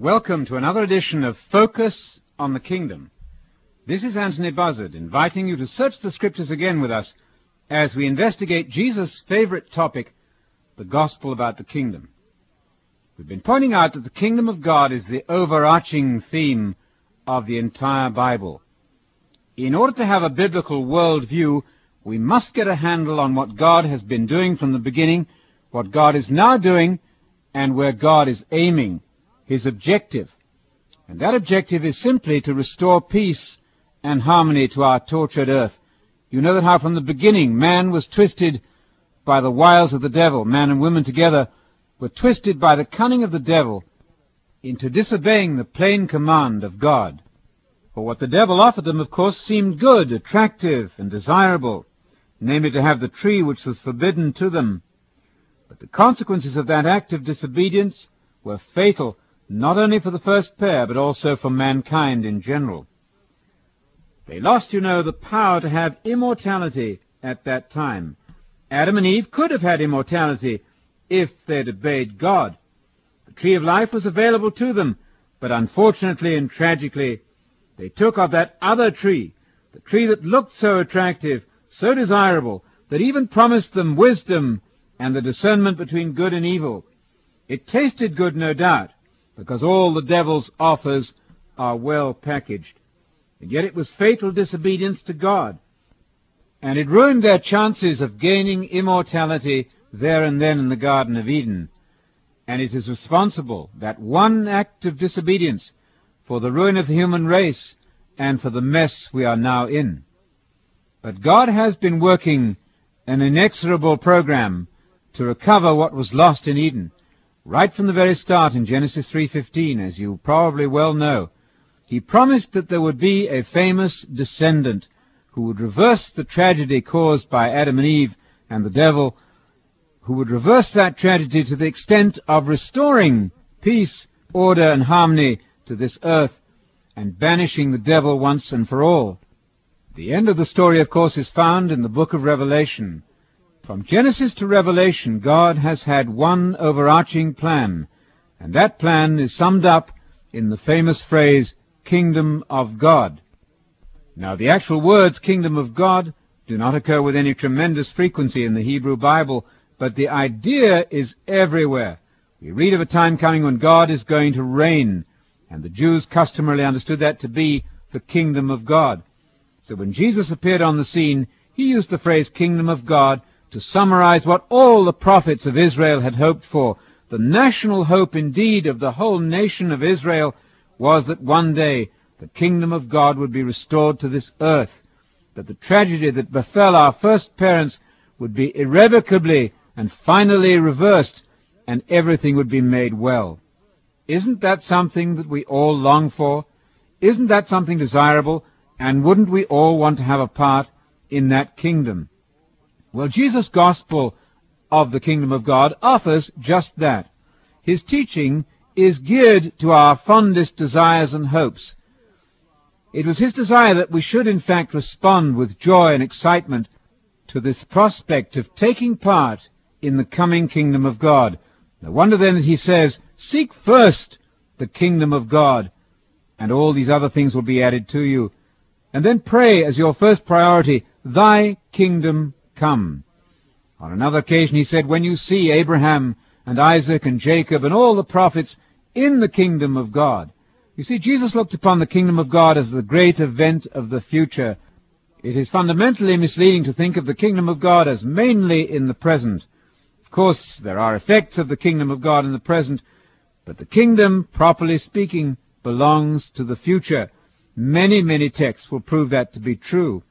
Welcome to another edition of Focus on the Kingdom. This is Anthony Buzzard inviting you to search the scriptures again with us as we investigate Jesus' favorite topic, the gospel about the kingdom. We've been pointing out that the kingdom of God is the overarching theme of the entire Bible. In order to have a biblical worldview, we must get a handle on what God has been doing from the beginning, what God is now doing, and where God is aiming his objective. And that objective is simply to restore peace and harmony to our tortured earth. You know that how from the beginning man was twisted by the wiles of the devil, man and woman together were twisted by the cunning of the devil into disobeying the plain command of God. For what the devil offered them, of course, seemed good, attractive, and desirable, namely to have the tree which was forbidden to them. But the consequences of that act of disobedience were fatal not only for the first pair, but also for mankind in general. They lost, you know, the power to have immortality at that time. Adam and Eve could have had immortality if they'd obeyed God. The tree of life was available to them, but unfortunately and tragically, they took of that other tree, the tree that looked so attractive, so desirable, that even promised them wisdom and the discernment between good and evil. It tasted good, no doubt, because all the devil's offers are well packaged. And yet it was fatal disobedience to God. And it ruined their chances of gaining immortality there and then in the Garden of Eden. And it is responsible, that one act of disobedience, for the ruin of the human race and for the mess we are now in. But God has been working an inexorable program to recover what was lost in Eden. Right from the very start in Genesis 3.15, as you probably well know, he promised that there would be a famous descendant who would reverse the tragedy caused by Adam and Eve and the devil, who would reverse that tragedy to the extent of restoring peace, order, and harmony to this earth and banishing the devil once and for all. The end of the story, of course, is found in the book of Revelation, from Genesis to Revelation, God has had one overarching plan, and that plan is summed up in the famous phrase, Kingdom of God. Now, the actual words, Kingdom of God, do not occur with any tremendous frequency in the Hebrew Bible, but the idea is everywhere. We read of a time coming when God is going to reign, and the Jews customarily understood that to be the kingdom of God. So when Jesus appeared on the scene, he used the phrase kingdom of God to summarize what all the prophets of Israel had hoped for. The national hope indeed of the whole nation of Israel was that one day the kingdom of God would be restored to this earth, that the tragedy that befell our first parents would be irrevocably and finally reversed, and everything would be made well. Isn't that something that we all long for? Isn't that something desirable? And wouldn't we all want to have a part in that kingdom? Well, Jesus' gospel of the kingdom of God offers just that. His teaching is geared to our fondest desires and hopes. It was his desire that we should in fact respond with joy and excitement to this prospect of taking part in the coming kingdom of God. No wonder then that he says, Seek first the kingdom of God, and all these other things will be added to you. And then pray as your first priority, Thy kingdom come. On another occasion he said, When you see Abraham and Isaac and Jacob and all the prophets in the kingdom of God. You see, Jesus looked upon the kingdom of God as the great event of the future. It is fundamentally misleading to think of the kingdom of God as mainly in the present. Of course, there are effects of the kingdom of God in the present, but the kingdom, properly speaking, belongs to the future. Many, many texts will prove that to be true.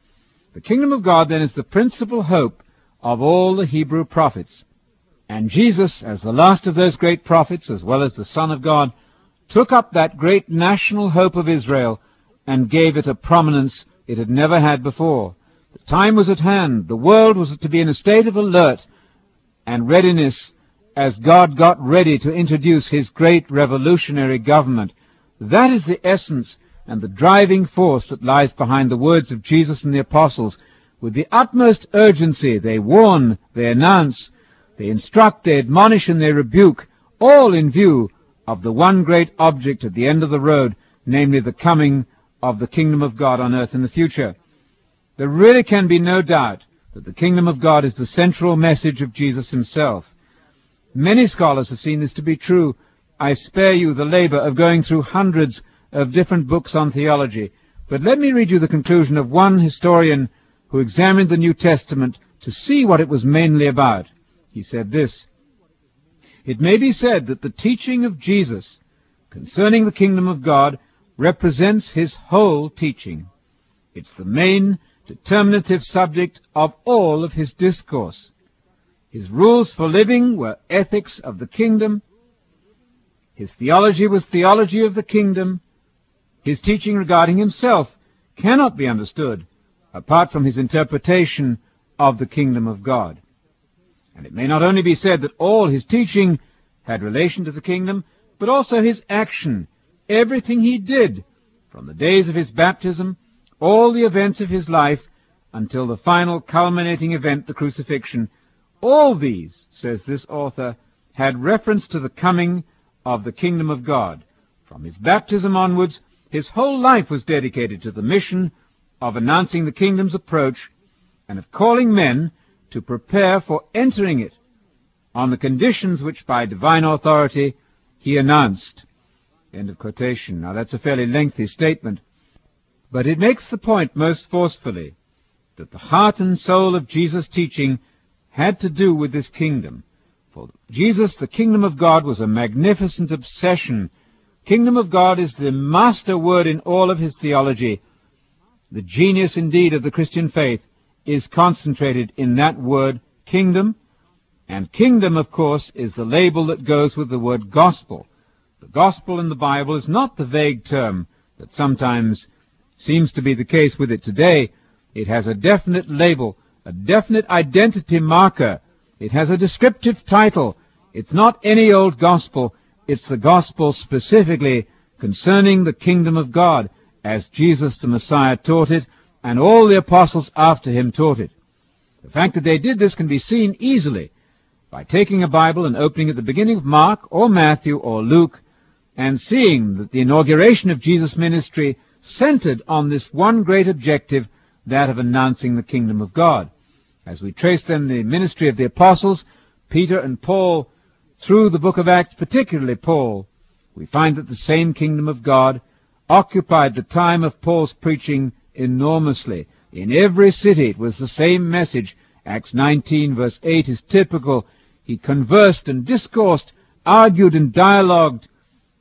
The kingdom of God then is the principal hope of all the Hebrew prophets. And Jesus, as the last of those great prophets, as well as the Son of God, took up that great national hope of Israel and gave it a prominence it had never had before. The time was at hand. The world was to be in a state of alert and readiness as God got ready to introduce his great revolutionary government. That is the essence and the driving force that lies behind the words of Jesus and the apostles. With the utmost urgency, they warn, they announce, they instruct, they admonish, and they rebuke, all in view of the one great object at the end of the road, namely the coming of the kingdom of God on earth in the future. There really can be no doubt that the kingdom of God is the central message of Jesus himself. Many scholars have seen this to be true. I spare you the labor of going through hundreds of different books on theology, but let me read you the conclusion of one historian who examined the New Testament to see what it was mainly about. He said this, It may be said that the teaching of Jesus concerning the kingdom of God represents his whole teaching. It's the main determinative subject of all of his discourse. His rules for living were ethics of the kingdom. His theology was theology of the kingdom. His teaching regarding himself cannot be understood apart from his interpretation of the kingdom of God. And it may not only be said that all his teaching had relation to the kingdom, but also his action everything he did, from the days of his baptism, all the events of his life, until the final culminating event, the crucifixion, all these, says this author, had reference to the coming of the kingdom of God. From his baptism onwards, his whole life was dedicated to the mission of announcing the kingdom's approach and of calling men to prepare for entering it on the conditions which by divine authority he announced. End of quotation. Now that's a fairly lengthy statement, but it makes the point most forcefully that the heart and soul of Jesus' teaching had to do with this kingdom. For Jesus, the kingdom of God was a magnificent obsession. Kingdom of God is the master word in all of his theology. The genius indeed of the Christian faith is concentrated in that word kingdom, and kingdom, of course, is the label that goes with the word gospel. The gospel in the Bible is not the vague term that sometimes seems to be the case with it today. It has a definite label, a definite identity marker. It has a descriptive title. It's not any old gospel. It's the gospel specifically concerning the kingdom of God, as Jesus the Messiah taught it, and all the apostles after him taught it. The fact that they did this can be seen easily by taking a Bible and opening at the beginning of Mark or Matthew or Luke and seeing that the inauguration of Jesus' ministry centered on this one great objective, that of announcing the kingdom of God. As we trace then the ministry of the apostles, Peter and Paul, through the book of Acts, particularly Paul, we find that the same kingdom of God occupied the time of Paul's preaching enormously. In every city it was the same message. Acts 19 verse 8 is typical. He conversed and discoursed, argued and dialogued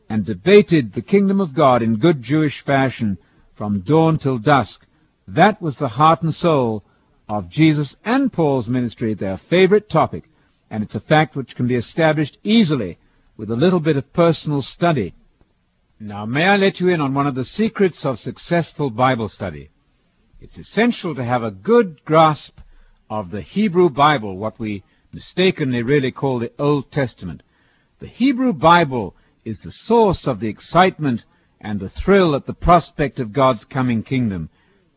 and debated the kingdom of God in good Jewish fashion from dawn till dusk. That was the heart and soul of Jesus and Paul's ministry, their favorite topic, and it's a fact which can be established easily with a little bit of personal study. Now, may I let you in on one of the secrets of successful Bible study? It's essential to have a good grasp of the Hebrew Bible, what we mistakenly really call the Old Testament. The Hebrew Bible is the source of the excitement and the thrill at the prospect of God's coming kingdom.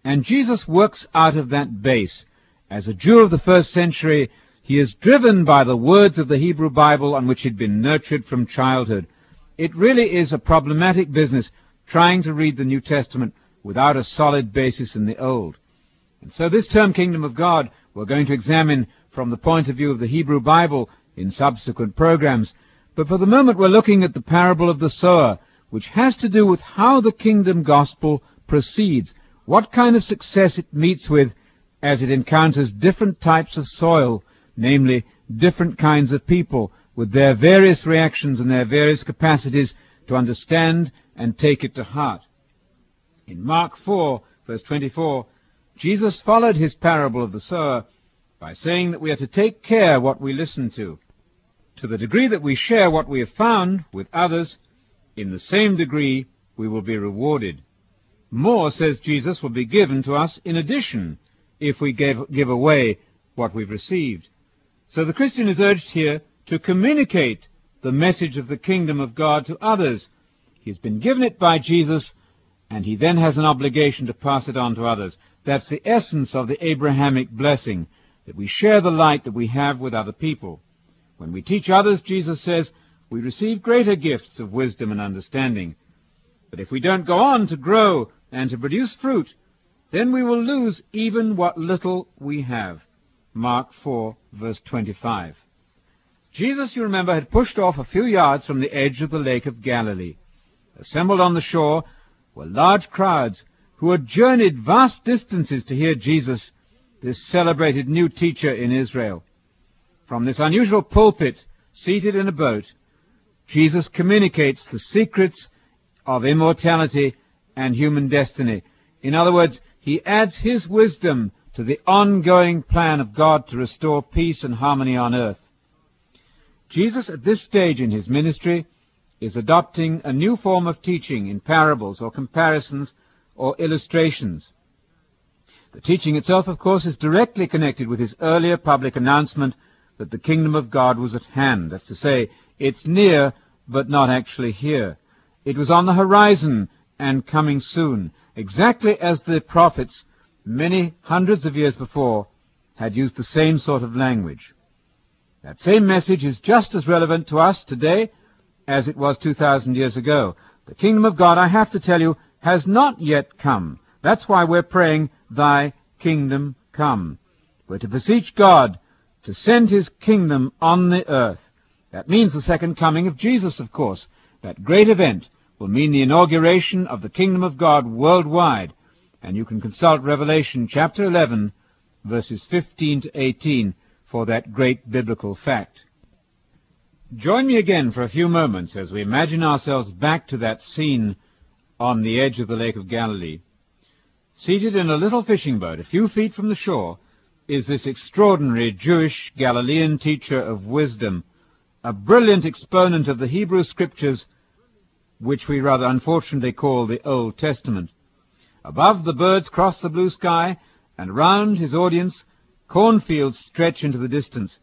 And Jesus works out of that base. As a Jew of the first century, he is driven by the words of the Hebrew Bible on which he'd been nurtured from childhood. It really is a problematic business trying to read the New Testament without a solid basis in the Old. And so this term kingdom of God we're going to examine from the point of view of the Hebrew Bible in subsequent programs. But for the moment we're looking at the parable of the sower, which has to do with how the kingdom gospel proceeds, what kind of success it meets with as it encounters different types of soil, namely different kinds of people, with their various reactions and their various capacities to understand and take it to heart. In Mark 4, verse 24, Jesus followed his parable of the sower by saying that we are to take care what we listen to. To the degree that we share what we have found with others, in the same degree we will be rewarded. More, says Jesus, will be given to us in addition if we give, give away what we've received. So the Christian is urged here to communicate the message of the kingdom of God to others. He's been given it by Jesus, and he then has an obligation to pass it on to others. That's the essence of the Abrahamic blessing, that we share the light that we have with other people. When we teach others, Jesus says, we receive greater gifts of wisdom and understanding. But if we don't go on to grow and to produce fruit, then we will lose even what little we have. Mark 4, verse 25. Jesus, you remember, had pushed off a few yards from the edge of the Lake of Galilee. Assembled on the shore were large crowds who had journeyed vast distances to hear Jesus, this celebrated new teacher in Israel. From this unusual pulpit, seated in a boat, Jesus communicates the secrets of immortality and human destiny. In other words, he adds his wisdom to the ongoing plan of God to restore peace and harmony on earth. Jesus, at this stage in his ministry, is adopting a new form of teaching in parables or comparisons or illustrations. The teaching itself, of course, is directly connected with his earlier public announcement that the kingdom of God was at hand. That's to say, it's near, but not actually here. It was on the horizon and coming soon, exactly as the prophets, many hundreds of years before, had used the same sort of language. That same message is just as relevant to us today as it was 2,000 years ago. The kingdom of God, I have to tell you, has not yet come. That's why we're praying, Thy kingdom come. We're to beseech God to send His kingdom on the earth. That means the second coming of Jesus, of course. That great event will mean the inauguration of the kingdom of God worldwide. And you can consult Revelation chapter 11, verses 15 to 18 for that great biblical fact. Join me again for a few moments as we imagine ourselves back to that scene on the edge of the Lake of Galilee. Seated in a little fishing boat a few feet from the shore is this extraordinary Jewish Galilean teacher of wisdom, a brilliant exponent of the Hebrew Scriptures, which we rather unfortunately call the Old Testament. Above the birds cross the blue sky, and round his audience Cornfields stretch into the distance.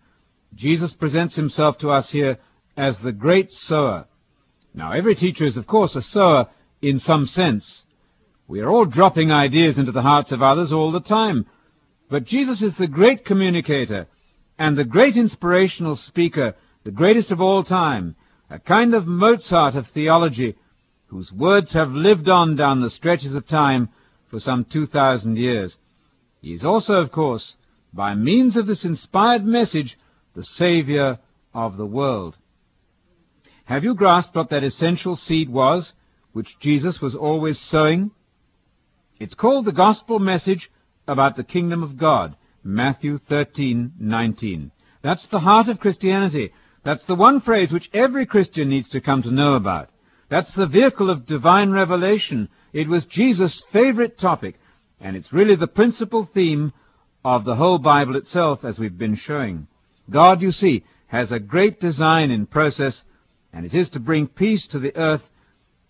Jesus presents himself to us here as the great sower. Now, every teacher is, of course, a sower in some sense. We are all dropping ideas into the hearts of others all the time. But Jesus is the great communicator and the great inspirational speaker, the greatest of all time, a kind of Mozart of theology, whose words have lived on down the stretches of time for some 2,000 years. He is also, of course, by means of this inspired message, the Savior of the world. Have you grasped what that essential seed was, which Jesus was always sowing? It's called the gospel message about the kingdom of God, Matthew 13:19. That's the heart of Christianity. That's the one phrase which every Christian needs to come to know about. That's the vehicle of divine revelation. It was Jesus' favorite topic, and it's really the principal theme of the whole Bible itself, as we've been showing. God, you see, has a great design in process, and it is to bring peace to the earth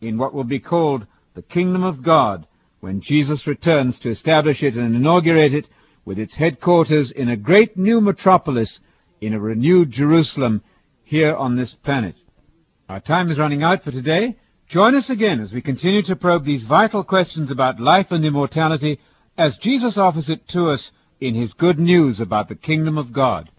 in what will be called the kingdom of God when Jesus returns to establish it and inaugurate it with its headquarters in a great new metropolis in a renewed Jerusalem here on this planet. Our time is running out for today. Join us again as we continue to probe these vital questions about life and immortality as Jesus offers it to us in his good news about the kingdom of God.